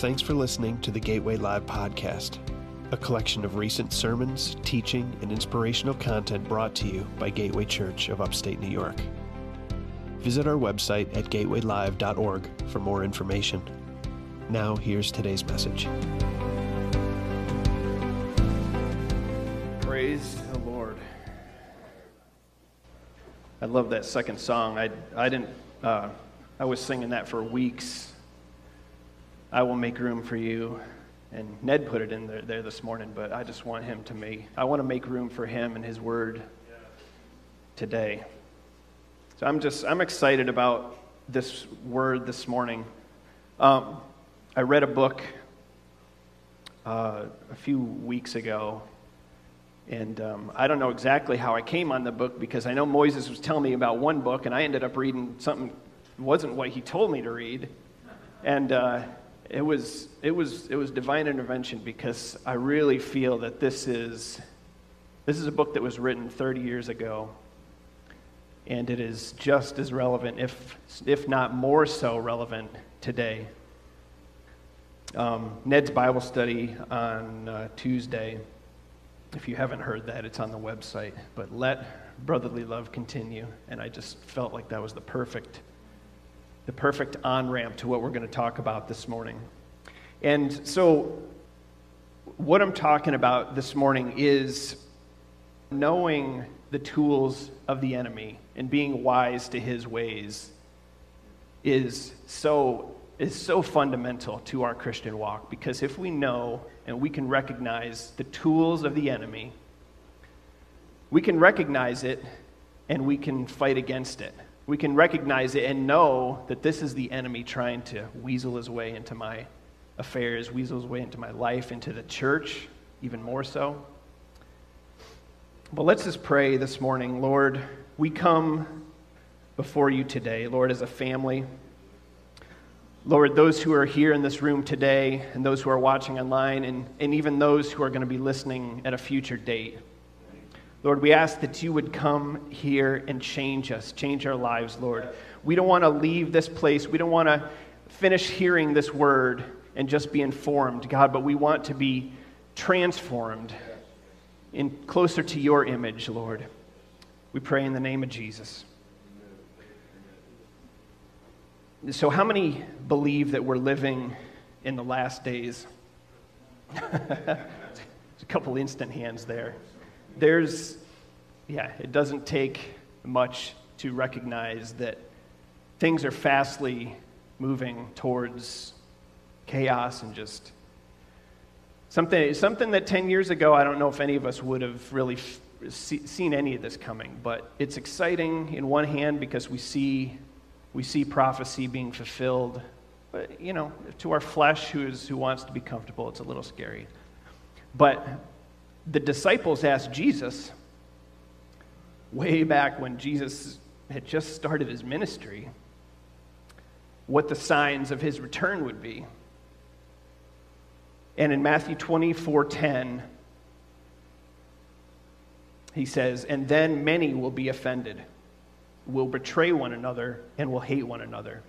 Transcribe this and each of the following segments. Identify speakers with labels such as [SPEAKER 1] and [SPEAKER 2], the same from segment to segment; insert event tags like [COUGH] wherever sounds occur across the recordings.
[SPEAKER 1] Thanks for listening to the Gateway Live podcast, a collection of recent sermons, teaching, and inspirational content brought to you by Gateway Church of Upstate New York. Visit our website at gatewaylive.org for more information. Now, here's today's message.
[SPEAKER 2] Praise the Lord. I love that second song. I, I didn't, uh, I was singing that for weeks. I will make room for you. And Ned put it in there, there this morning, but I just want him to make, I want to make room for him and his word today. So I'm just, I'm excited about this word this morning. Um, I read a book uh, a few weeks ago, and um, I don't know exactly how I came on the book because I know Moises was telling me about one book, and I ended up reading something wasn't what he told me to read. And uh, it was, it, was, it was divine intervention because I really feel that this is, this is a book that was written 30 years ago. And it is just as relevant, if, if not more so relevant today. Um, Ned's Bible study on uh, Tuesday, if you haven't heard that, it's on the website. But let brotherly love continue. And I just felt like that was the perfect the perfect on ramp to what we're going to talk about this morning. And so, what I'm talking about this morning is knowing the tools of the enemy and being wise to his ways is so is so fundamental to our Christian walk because if we know and we can recognize the tools of the enemy, we can recognize it and we can fight against it we can recognize it and know that this is the enemy trying to weasel his way into my affairs, weasel his way into my life, into the church, even more so. But let's just pray this morning. Lord, we come before you today, Lord, as a family. Lord, those who are here in this room today, and those who are watching online, and, and even those who are going to be listening at a future date. Lord, we ask that you would come here and change us, change our lives, Lord. We don't want to leave this place. We don't want to finish hearing this word and just be informed, God, but we want to be transformed in closer to your image, Lord. We pray in the name of Jesus. So, how many believe that we're living in the last days? [LAUGHS] a couple instant hands there there's, yeah, it doesn't take much to recognize that things are fastly moving towards chaos and just something, something that 10 years ago, I don't know if any of us would have really f- see, seen any of this coming, but it's exciting in one hand because we see, we see prophecy being fulfilled. But, you know, to our flesh who, is, who wants to be comfortable, it's a little scary. But the disciples asked Jesus, way back when Jesus had just started his ministry, what the signs of his return would be. And in Matthew 24 10, he says, And then many will be offended, will betray one another, and will hate one another.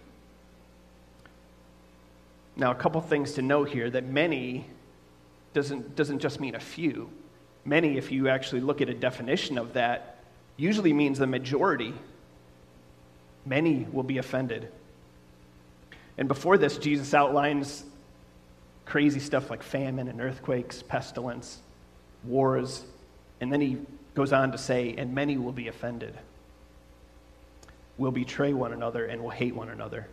[SPEAKER 2] Now, a couple things to note here that many doesn't, doesn't just mean a few. Many, if you actually look at a definition of that, usually means the majority. Many will be offended. And before this, Jesus outlines crazy stuff like famine and earthquakes, pestilence, wars, and then he goes on to say, and many will be offended, will betray one another, and will hate one another.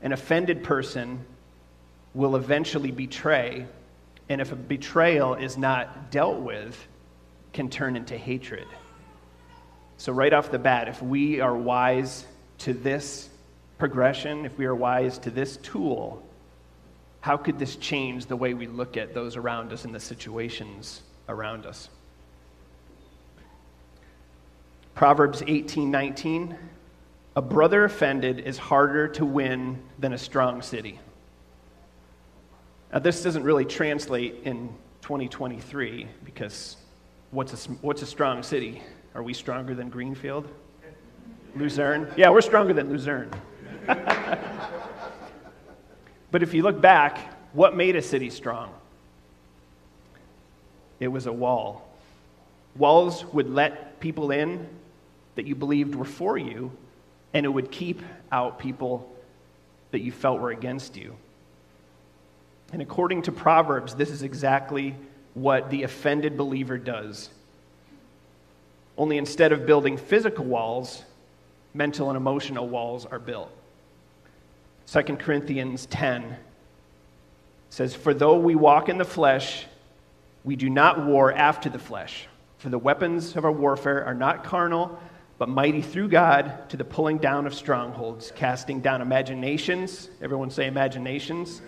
[SPEAKER 2] An offended person will eventually betray and if a betrayal is not dealt with, can turn into hatred. So, right off the bat, if we are wise to this progression, if we are wise to this tool, how could this change the way we look at those around us and the situations around us? Proverbs 18:19 A brother offended is harder to win than a strong city. Now, this doesn't really translate in 2023 because what's a, what's a strong city? Are we stronger than Greenfield? Luzerne? Yeah, we're stronger than Luzerne. [LAUGHS] But if you look back, what made a city strong? It was a wall. Walls would let people in that you believed were for you, and it would keep out people that you felt were against you. And according to Proverbs, this is exactly what the offended believer does. Only instead of building physical walls, mental and emotional walls are built. 2 Corinthians 10 says, For though we walk in the flesh, we do not war after the flesh. For the weapons of our warfare are not carnal, but mighty through God to the pulling down of strongholds, casting down imaginations. Everyone say imaginations.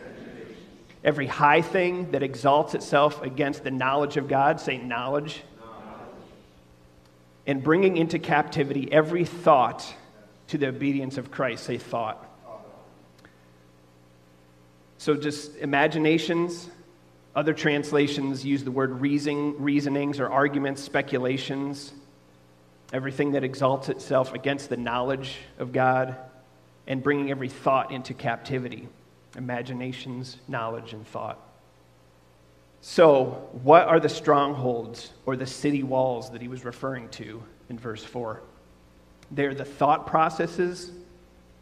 [SPEAKER 2] Every high thing that exalts itself against the knowledge of God, say knowledge. And bringing into captivity every thought to the obedience of Christ, say thought. So just imaginations. Other translations use the word reasoning, reasonings or arguments, speculations, everything that exalts itself against the knowledge of God, and bringing every thought into captivity imaginations, knowledge, and thought. So, what are the strongholds or the city walls that he was referring to in verse 4? They're the thought processes,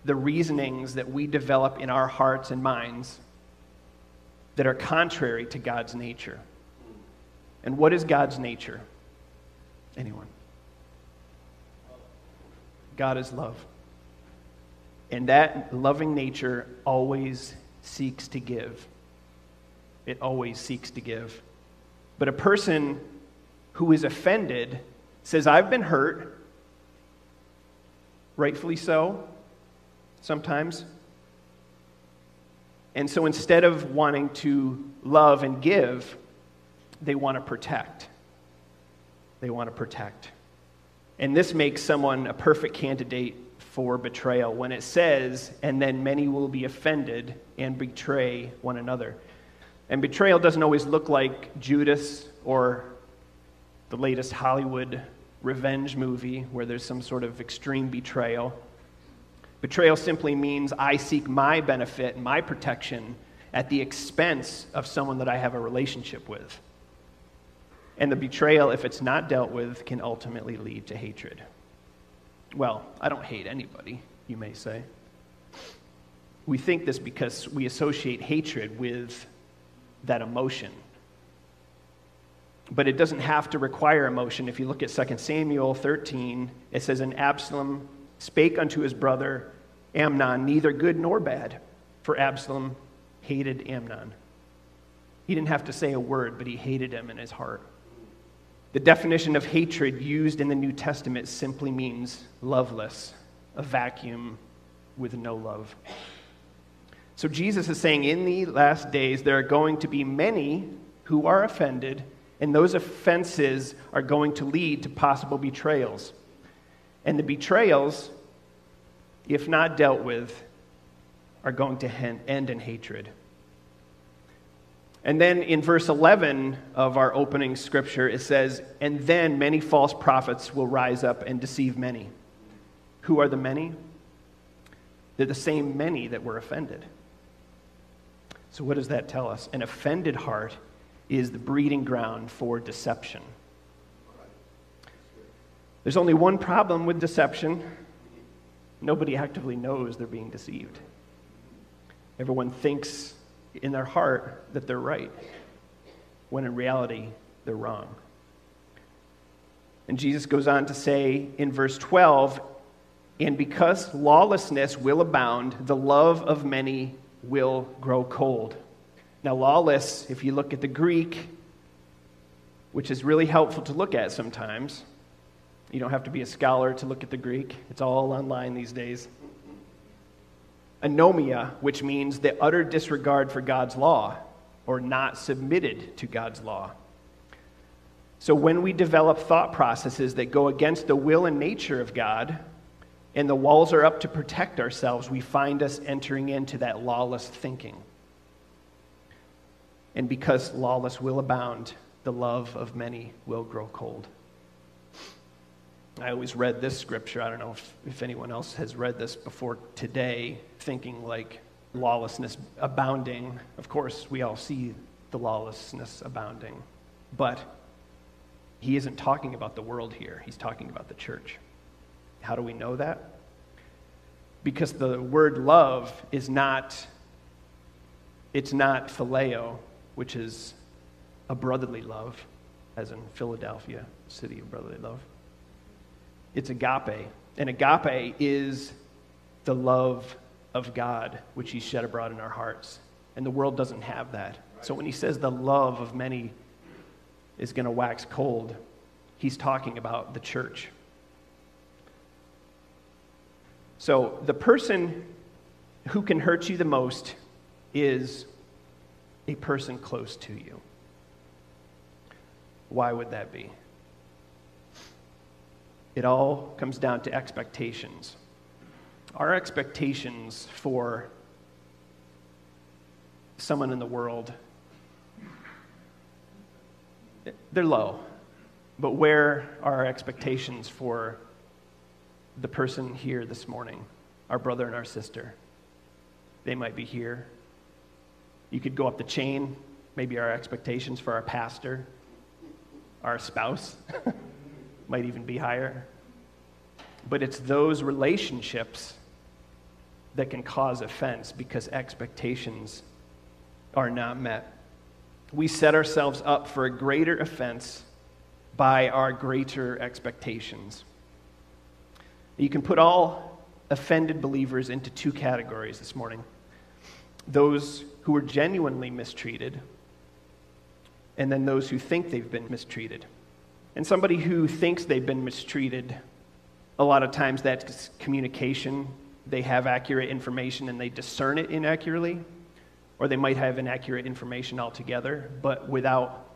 [SPEAKER 2] the reasonings that we develop in our hearts and minds that are contrary to God's nature. And what is God's nature? Anyone? God is love. And that loving nature always seeks to give. It always seeks to give. But a person who is offended says, I've been hurt, rightfully so, sometimes. And so instead of wanting to love and give, they want to protect. They want to protect. And this makes someone a perfect candidate for betrayal when it says, and then many will be offended and betray one another. And betrayal doesn't always look like Judas or the latest Hollywood revenge movie where there's some sort of extreme betrayal. Betrayal simply means I seek my benefit and my protection at the expense of someone that I have a relationship with. And the betrayal, if it's not dealt with, can ultimately lead to hatred. Well, I don't hate anybody, you may say. We think this because we associate hatred with that emotion. But it doesn't have to require emotion. If you look at 2 Samuel 13, it says, And Absalom spake unto his brother Amnon, neither good nor bad, for Absalom hated Amnon. He didn't have to say a word, but he hated him in his heart. The definition of hatred used in the New Testament simply means loveless, a vacuum with no love. So Jesus is saying in the last days there are going to be many who are offended, and those offenses are going to lead to possible betrayals. And the betrayals, if not dealt with, are going to end in hatred. And then in verse 11 of our opening scripture, it says, And then many false prophets will rise up and deceive many. Who are the many? They're the same many that were offended. So, what does that tell us? An offended heart is the breeding ground for deception. There's only one problem with deception nobody actively knows they're being deceived. Everyone thinks in their heart that they're right, when in reality, they're wrong. And Jesus goes on to say in verse 12, and because lawlessness will abound, the love of many will grow cold. Now, lawless, if you look at the Greek, which is really helpful to look at sometimes, you don't have to be a scholar to look at the Greek, it's all online these days anomia, which means the utter disregard for God's law or not submitted to God's law. So when we develop thought processes that go against the will and nature of God, and the walls are up to protect ourselves, we find us entering into that lawless thinking. And because lawless will abound, the love of many will grow cold. I always read this scripture. I don't know if, if anyone else has read this before today, thinking like lawlessness abounding. Of course, we all see the lawlessness abounding. But he isn't talking about the world here, he's talking about the church. How do we know that? Because the word love is not it's not phileo, which is a brotherly love, as in Philadelphia, city of brotherly love. It's agape. And agape is the love of God, which He shed abroad in our hearts. And the world doesn't have that. So when He says the love of many is going to wax cold, He's talking about the church. So the person who can hurt you the most is a person close to you. Why would that be? It all comes down to expectations. Our expectations for someone in the world, they're low. But where are our expectations for the person here this morning, our brother and our sister? They might be here. You could go up the chain, maybe our expectations for our pastor, our spouse [LAUGHS] might even be higher. But it's those relationships that can cause offense because expectations are not met. We set ourselves up for a greater offense by our greater expectations. You can put all offended believers into two categories this morning those who are genuinely mistreated, and then those who think they've been mistreated. And somebody who thinks they've been mistreated, a lot of times that's communication. They have accurate information and they discern it inaccurately, or they might have inaccurate information altogether, but without,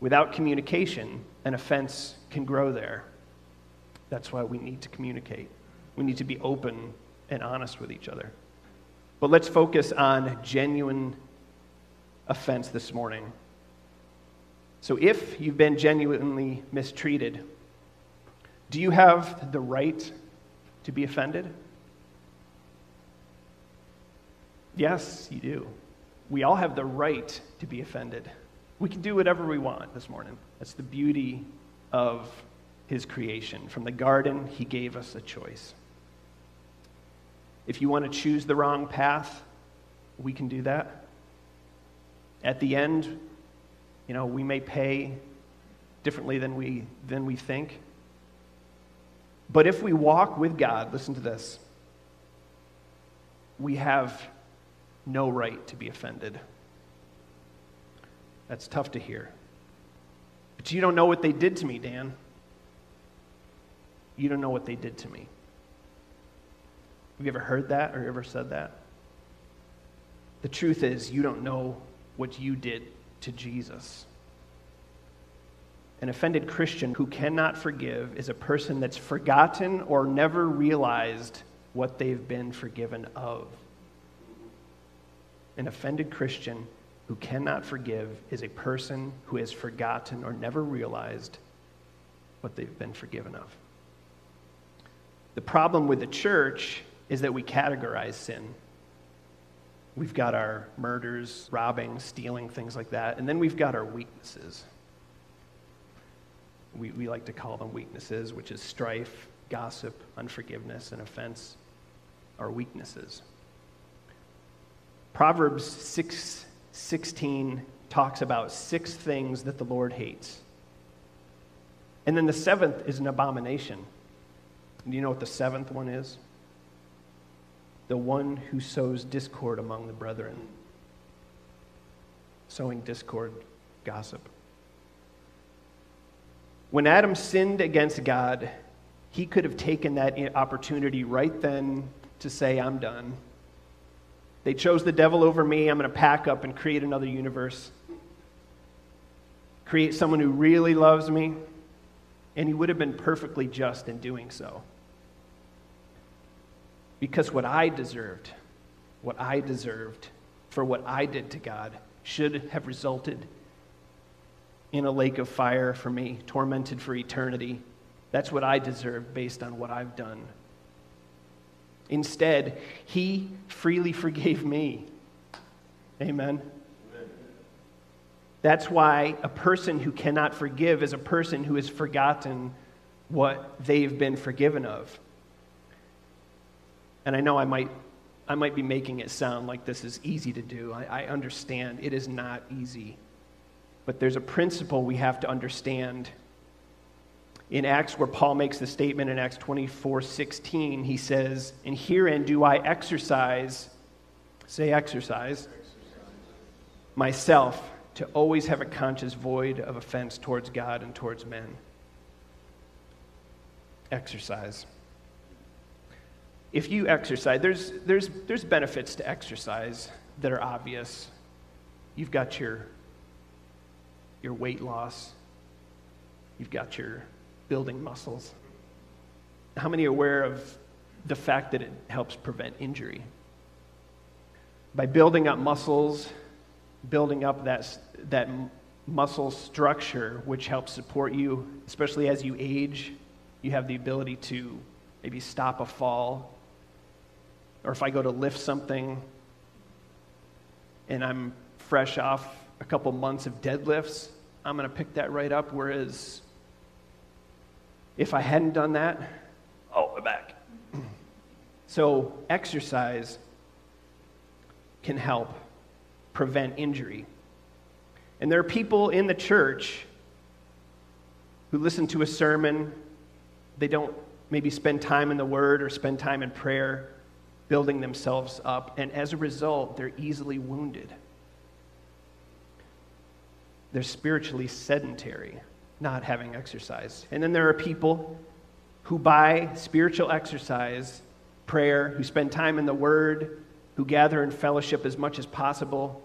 [SPEAKER 2] without communication, an offense can grow there. That's why we need to communicate. We need to be open and honest with each other. But let's focus on genuine offense this morning. So, if you've been genuinely mistreated, do you have the right to be offended? Yes, you do. We all have the right to be offended. We can do whatever we want this morning. That's the beauty of his creation. From the garden, he gave us a choice. If you want to choose the wrong path, we can do that. At the end, you know, we may pay differently than we, than we think. But if we walk with God, listen to this, we have no right to be offended. That's tough to hear. But you don't know what they did to me, Dan. You don't know what they did to me. Have you ever heard that or ever said that? The truth is, you don't know what you did to Jesus. An offended Christian who cannot forgive is a person that's forgotten or never realized what they've been forgiven of. An offended Christian who cannot forgive is a person who has forgotten or never realized what they've been forgiven of. The problem with the church is that we categorize sin. We've got our murders, robbing, stealing, things like that, and then we've got our weaknesses. We, we like to call them weaknesses, which is strife, gossip, unforgiveness, and offense, are weaknesses. Proverbs 6, 16 talks about six things that the Lord hates. And then the seventh is an abomination. Do you know what the seventh one is? the one who sows discord among the brethren. Sowing discord, gossip. When Adam sinned against God, he could have taken that opportunity right then to say, I'm done. They chose the devil over me. I'm going to pack up and create another universe. Create someone who really loves me. And he would have been perfectly just in doing so. Because what I deserved, what I deserved for what I did to God, should have resulted in a lake of fire for me, tormented for eternity. That's what I deserve based on what I've done. Instead, he freely forgave me. Amen. That's why a person who cannot forgive is a person who has forgotten what they've been forgiven of. And I know I might, I might be making it sound like this is easy to do. I, I understand it is not easy. But there's a principle we have to understand. In Acts, where Paul makes the statement in Acts 24 16, he says, And herein do I exercise, say exercise, myself to always have a conscious void of offense towards God and towards men. Exercise. If you exercise, there's, there's, there's benefits to exercise that are obvious. You've got your, your weight loss, you've got your building muscles. How many are aware of the fact that it helps prevent injury? By building up muscles, building up that, that muscle structure, which helps support you, especially as you age. You have the ability to maybe stop a fall. Or if I go to lift something and I'm fresh off a couple months of deadlifts, I'm going to pick that right up. Whereas if I hadn't done that, oh, we're back. [CLEARS THROAT] So exercise can help prevent injury. And there are people in the church who listen to a sermon, they don't maybe spend time in the Word or spend time in prayer, building themselves up, and as a result, they're easily wounded. They're spiritually sedentary, not having exercise. And then there are people who, by spiritual exercise, prayer, who spend time in the Word, who gather in fellowship as much as possible,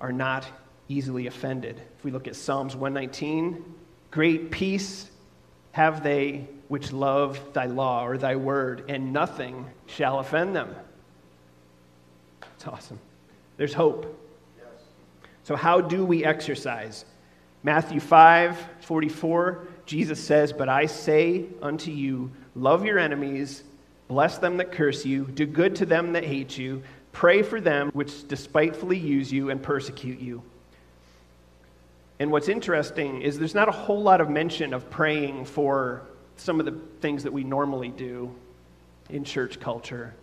[SPEAKER 2] are not easily offended. If we look at Psalms 119, great peace have they which love thy law or thy word, and nothing shall offend them. It's awesome. There's hope. Yes. So, how do we exercise? Matthew 5 44, Jesus says, But I say unto you, love your enemies, bless them that curse you, do good to them that hate you, Pray for them which despitefully use you and persecute you. And what's interesting is there's not a whole lot of mention of praying for some of the things that we normally do in church culture.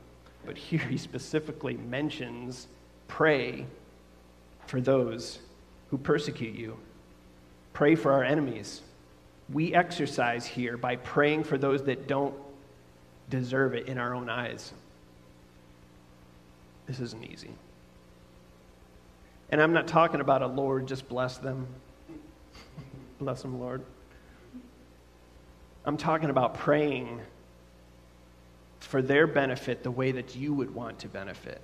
[SPEAKER 2] But here he specifically mentions pray for those who persecute you, pray for our enemies. We exercise here by praying for those that don't deserve it in our own eyes. This isn't easy. And I'm not talking about a Lord, just bless them. [LAUGHS] bless them, Lord. I'm talking about praying for their benefit the way that you would want to benefit.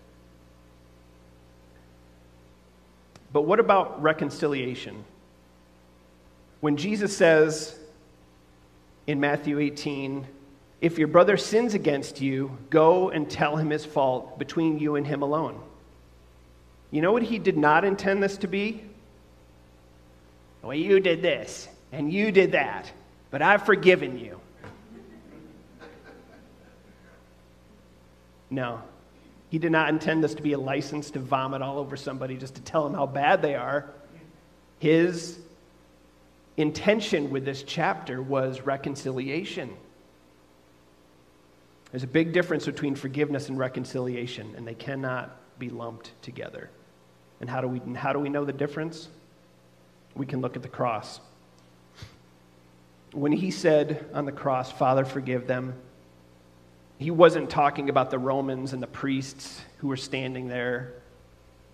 [SPEAKER 2] But what about reconciliation? When Jesus says in Matthew 18, if your brother sins against you, go and tell him his fault between you and him alone. You know what he did not intend this to be? Well, you did this, and you did that, but I've forgiven you. No. He did not intend this to be a license to vomit all over somebody just to tell them how bad they are. His intention with this chapter was reconciliation. There's a big difference between forgiveness and reconciliation, and they cannot be lumped together. And how do we, how do we know the difference? We can look at the cross. When he said on the cross, Father, forgive them, he wasn't talking about the Romans and the priests who were standing there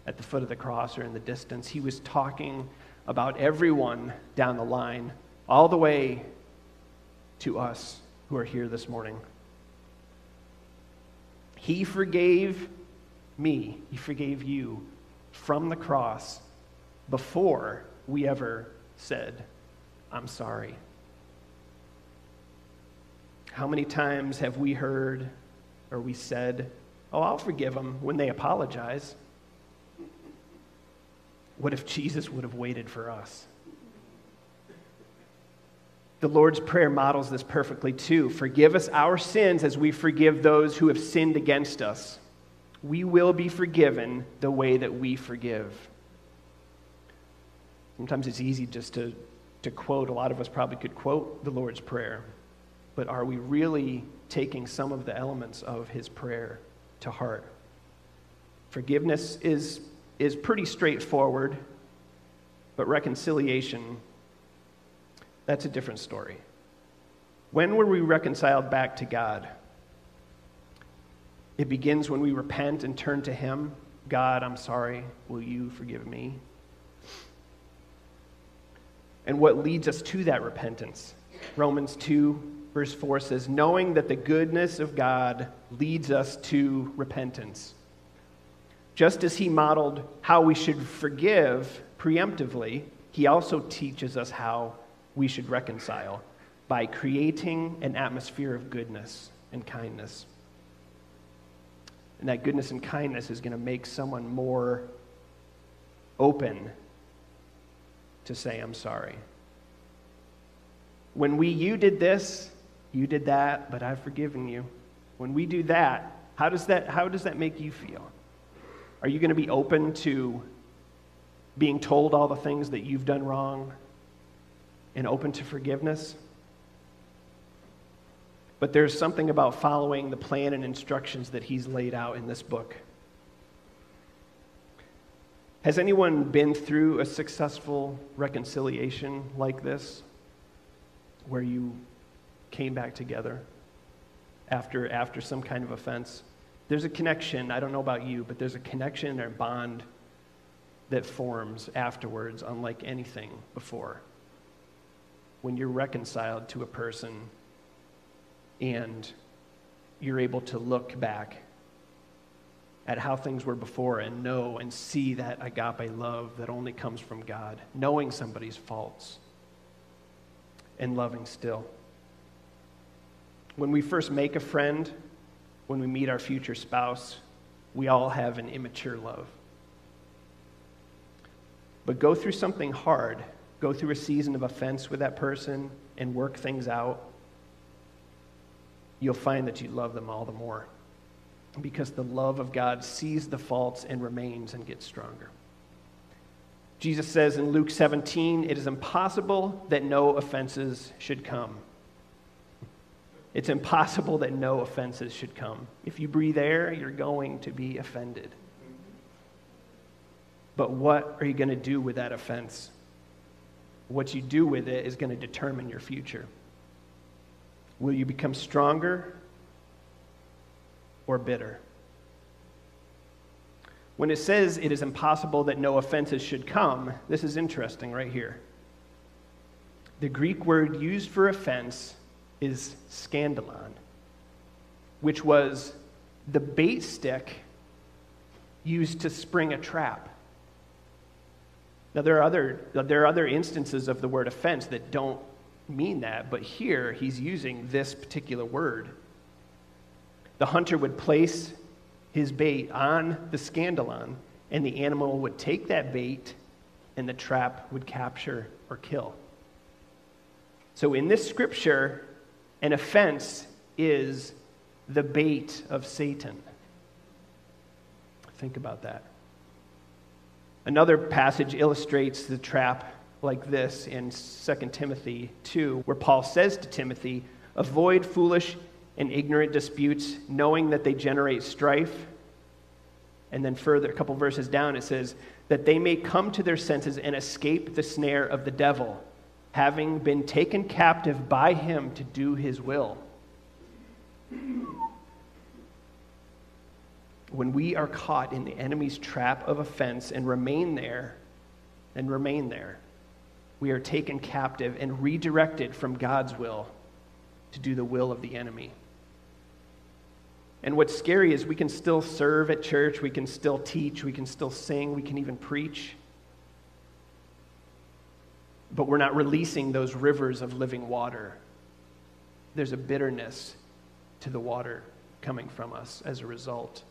[SPEAKER 2] at the foot of the cross or in the distance. He was talking about everyone down the line, all the way to us who are here this morning. He forgave me, He forgave you from the cross before we ever said, I'm sorry. How many times have we heard or we said, Oh, I'll forgive them when they apologize? What if Jesus would have waited for us? The Lord's Prayer models this perfectly too. Forgive us our sins as we forgive those who have sinned against us. We will be forgiven the way that we forgive. Sometimes it's easy just to, to quote, a lot of us probably could quote the Lord's Prayer, but are we really taking some of the elements of His prayer to heart? Forgiveness is, is pretty straightforward, but reconciliation that's a different story. When were we reconciled back to God? It begins when we repent and turn to Him. God, I'm sorry. Will you forgive me? And what leads us to that repentance? Romans 2, verse 4 says, Knowing that the goodness of God leads us to repentance. Just as He modeled how we should forgive preemptively, He also teaches us how we should reconcile by creating an atmosphere of goodness and kindness. And that goodness and kindness is going to make someone more open to say, I'm sorry. When we, you did this, you did that, but I've forgiven you. When we do that, how does that, how does that make you feel? Are you going to be open to being told all the things that you've done wrong? and open to forgiveness. But there's something about following the plan and instructions that he's laid out in this book. Has anyone been through a successful reconciliation like this, where you came back together after, after some kind of offense? There's a connection, I don't know about you, but there's a connection or bond that forms afterwards, unlike anything before when you're reconciled to a person and you're able to look back at how things were before and know and see that agape love that only comes from God, knowing somebody's faults and loving still. When we first make a friend, when we meet our future spouse, we all have an immature love. But go through something hard go through a season of offense with that person and work things out, you'll find that you love them all the more because the love of God sees the faults and remains and gets stronger. Jesus says in Luke 17, it is impossible that no offenses should come. It's impossible that no offenses should come. If you breathe air, you're going to be offended. But what are you going to do with that offense? What you do with it is going to determine your future. Will you become stronger or bitter? When it says it is impossible that no offenses should come, this is interesting right here. The Greek word used for offense is scandalon, which was the bait stick used to spring a trap. Now, there are, other, there are other instances of the word offense that don't mean that, but here he's using this particular word. The hunter would place his bait on the scandalon, and the animal would take that bait, and the trap would capture or kill. So, in this scripture, an offense is the bait of Satan. Think about that. Another passage illustrates the trap like this in 2 Timothy 2, where Paul says to Timothy, Avoid foolish and ignorant disputes, knowing that they generate strife. And then further, a couple verses down, it says, That they may come to their senses and escape the snare of the devil, having been taken captive by him to do his will when we are caught in the enemy's trap of offense and remain there, and remain there, we are taken captive and redirected from God's will to do the will of the enemy. And what's scary is we can still serve at church, we can still teach, we can still sing, we can even preach. But we're not releasing those rivers of living water. There's a bitterness to the water coming from us as a result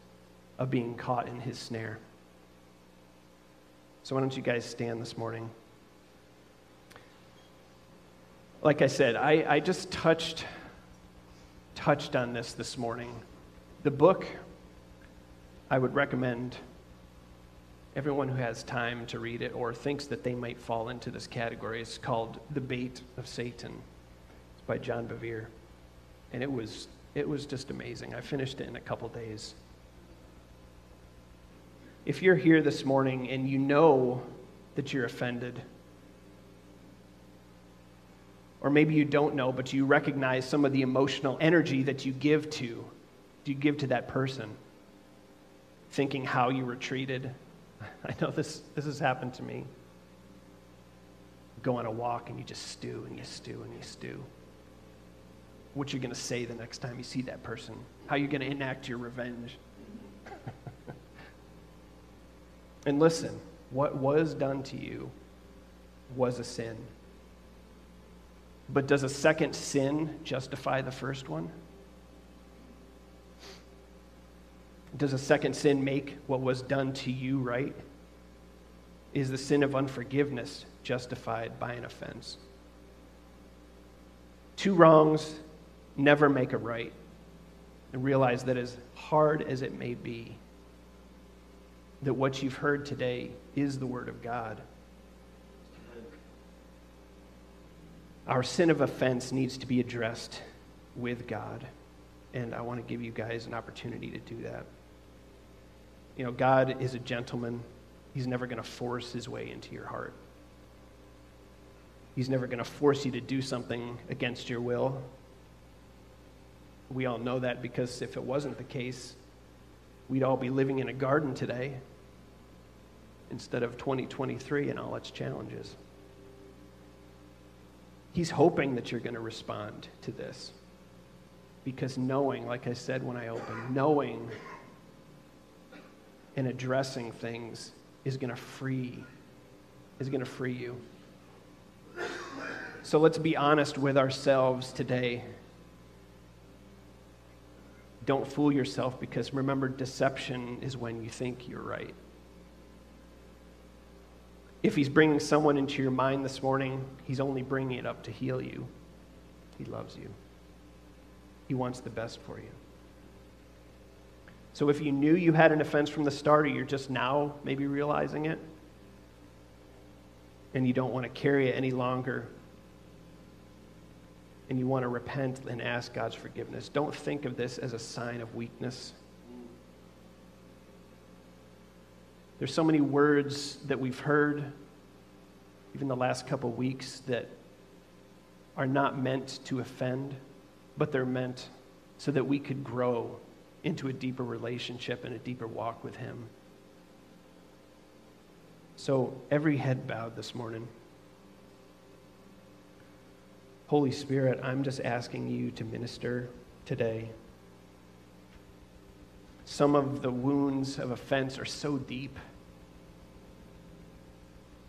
[SPEAKER 2] of being caught in his snare. So, why don't you guys stand this morning? like I said, I, I just touched, touched on this this morning. The book I would recommend everyone who has time to read it or thinks that they might fall into this category is called The Bait of Satan. It's by John Bevere. And it was, it was just amazing. I finished it in a couple days. If you're here this morning and you know that you're offended, or maybe you don't know, but you recognize some of the emotional energy that you give to, you give to that person, thinking how you were treated. [LAUGHS] I know this, this has happened to me. Go on a walk and you just stew and you stew and you stew. What you're going to say the next time you see that person, how you're going to enact your revenge. [LAUGHS] and listen, what was done to you was a sin. But does a second sin justify the first one? Does a second sin make what was done to you right? Is the sin of unforgiveness justified by an offense? Two wrongs never make a right. And realize that as hard as it may be, that what you've heard today is the Word of God. Our sin of offense needs to be addressed with God. And I want to give you guys an opportunity to do that. You know, God is a gentleman. He's never going to force his way into your heart. He's never going to force you to do something against your will. We all know that because if it wasn't the case, we'd all be living in a garden today instead of 2023 and all its challenges. He's hoping that you're going to respond to this. Because knowing, like I said when I opened, knowing and addressing things is going to free is going to free you. So let's be honest with ourselves today. Don't fool yourself because remember, deception is when you think you're right. If he's bringing someone into your mind this morning, he's only bringing it up to heal you. He loves you, he wants the best for you. So if you knew you had an offense from the start, or you're just now maybe realizing it, and you don't want to carry it any longer, and you want to repent and ask God's forgiveness, don't think of this as a sign of weakness. There's so many words that we've heard, even the last couple weeks, that are not meant to offend, but they're meant so that we could grow into a deeper relationship and a deeper walk with Him. So, every head bowed this morning. Holy Spirit, I'm just asking you to minister today. Some of the wounds of offense are so deep.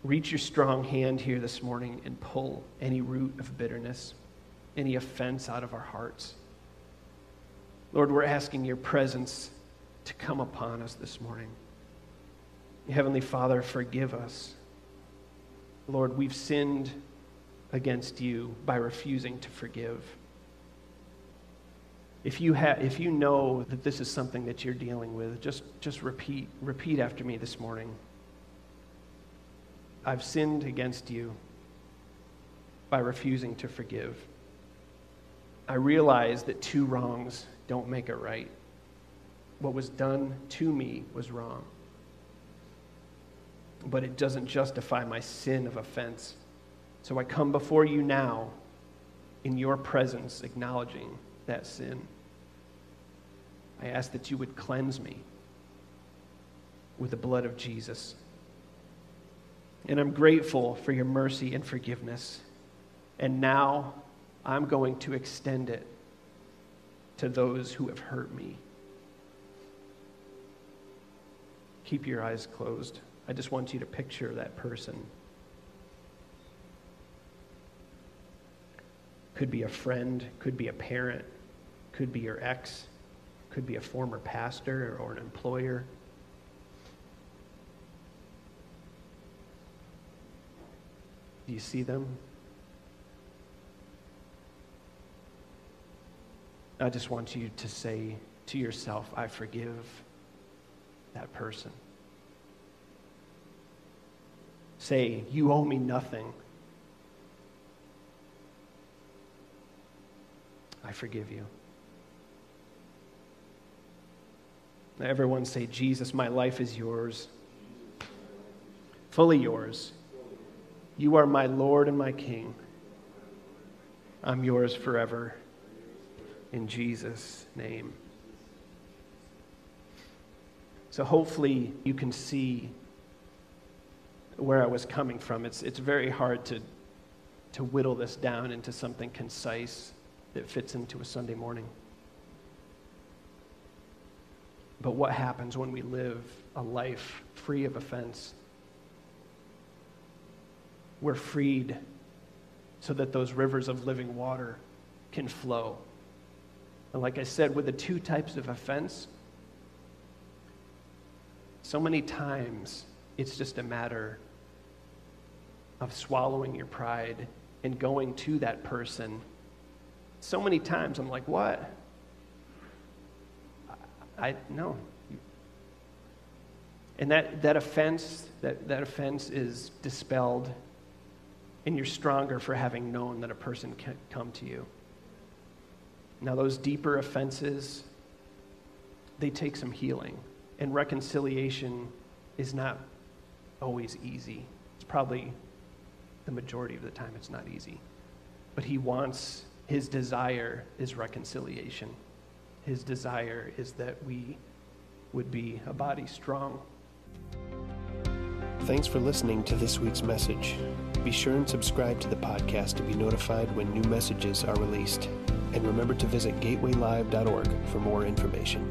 [SPEAKER 2] Reach your strong hand here this morning and pull any root of bitterness, any offense out of our hearts. Lord, we're asking your presence to come upon us this morning. Heavenly Father, forgive us. Lord, we've sinned against you by refusing to forgive. If you, ha- if you know that this is something that you're dealing with, just, just repeat, repeat after me this morning. I've sinned against you by refusing to forgive. I realize that two wrongs don't make it right. What was done to me was wrong. But it doesn't justify my sin of offense. So I come before you now in your presence, acknowledging that sin. I ask that you would cleanse me with the blood of Jesus. And I'm grateful for your mercy and forgiveness. And now I'm going to extend it to those who have hurt me. Keep your eyes closed. I just want you to picture that person. Could be a friend, could be a parent, could be your ex, could be a former pastor or an employer. Do you see them? I just want you to say to yourself, I forgive that person. Say, You owe me nothing. I forgive you. Now everyone say, Jesus, my life is yours, fully yours. You are my Lord and my King. I'm yours forever. In Jesus' name. So hopefully you can see where I was coming from. It's, it's very hard to, to whittle this down into something concise that fits into a Sunday morning. But what happens when we live a life free of offense? We're freed so that those rivers of living water can flow. And like I said, with the two types of offense, so many times it's just a matter of swallowing your pride and going to that person. So many times I'm like, what? I no. And that, that offense, that, that offense is dispelled, and you're stronger for having known that a person can come to you. Now, those deeper offenses, they take some healing, and reconciliation is not always easy. It's probably the majority of the time it's not easy. But he wants, his desire is reconciliation. His desire is that we would be a body strong.
[SPEAKER 1] Thanks for listening to this week's message. Be sure and subscribe to the podcast to be notified when new messages are released. And remember to visit gatewaylive.org for more information.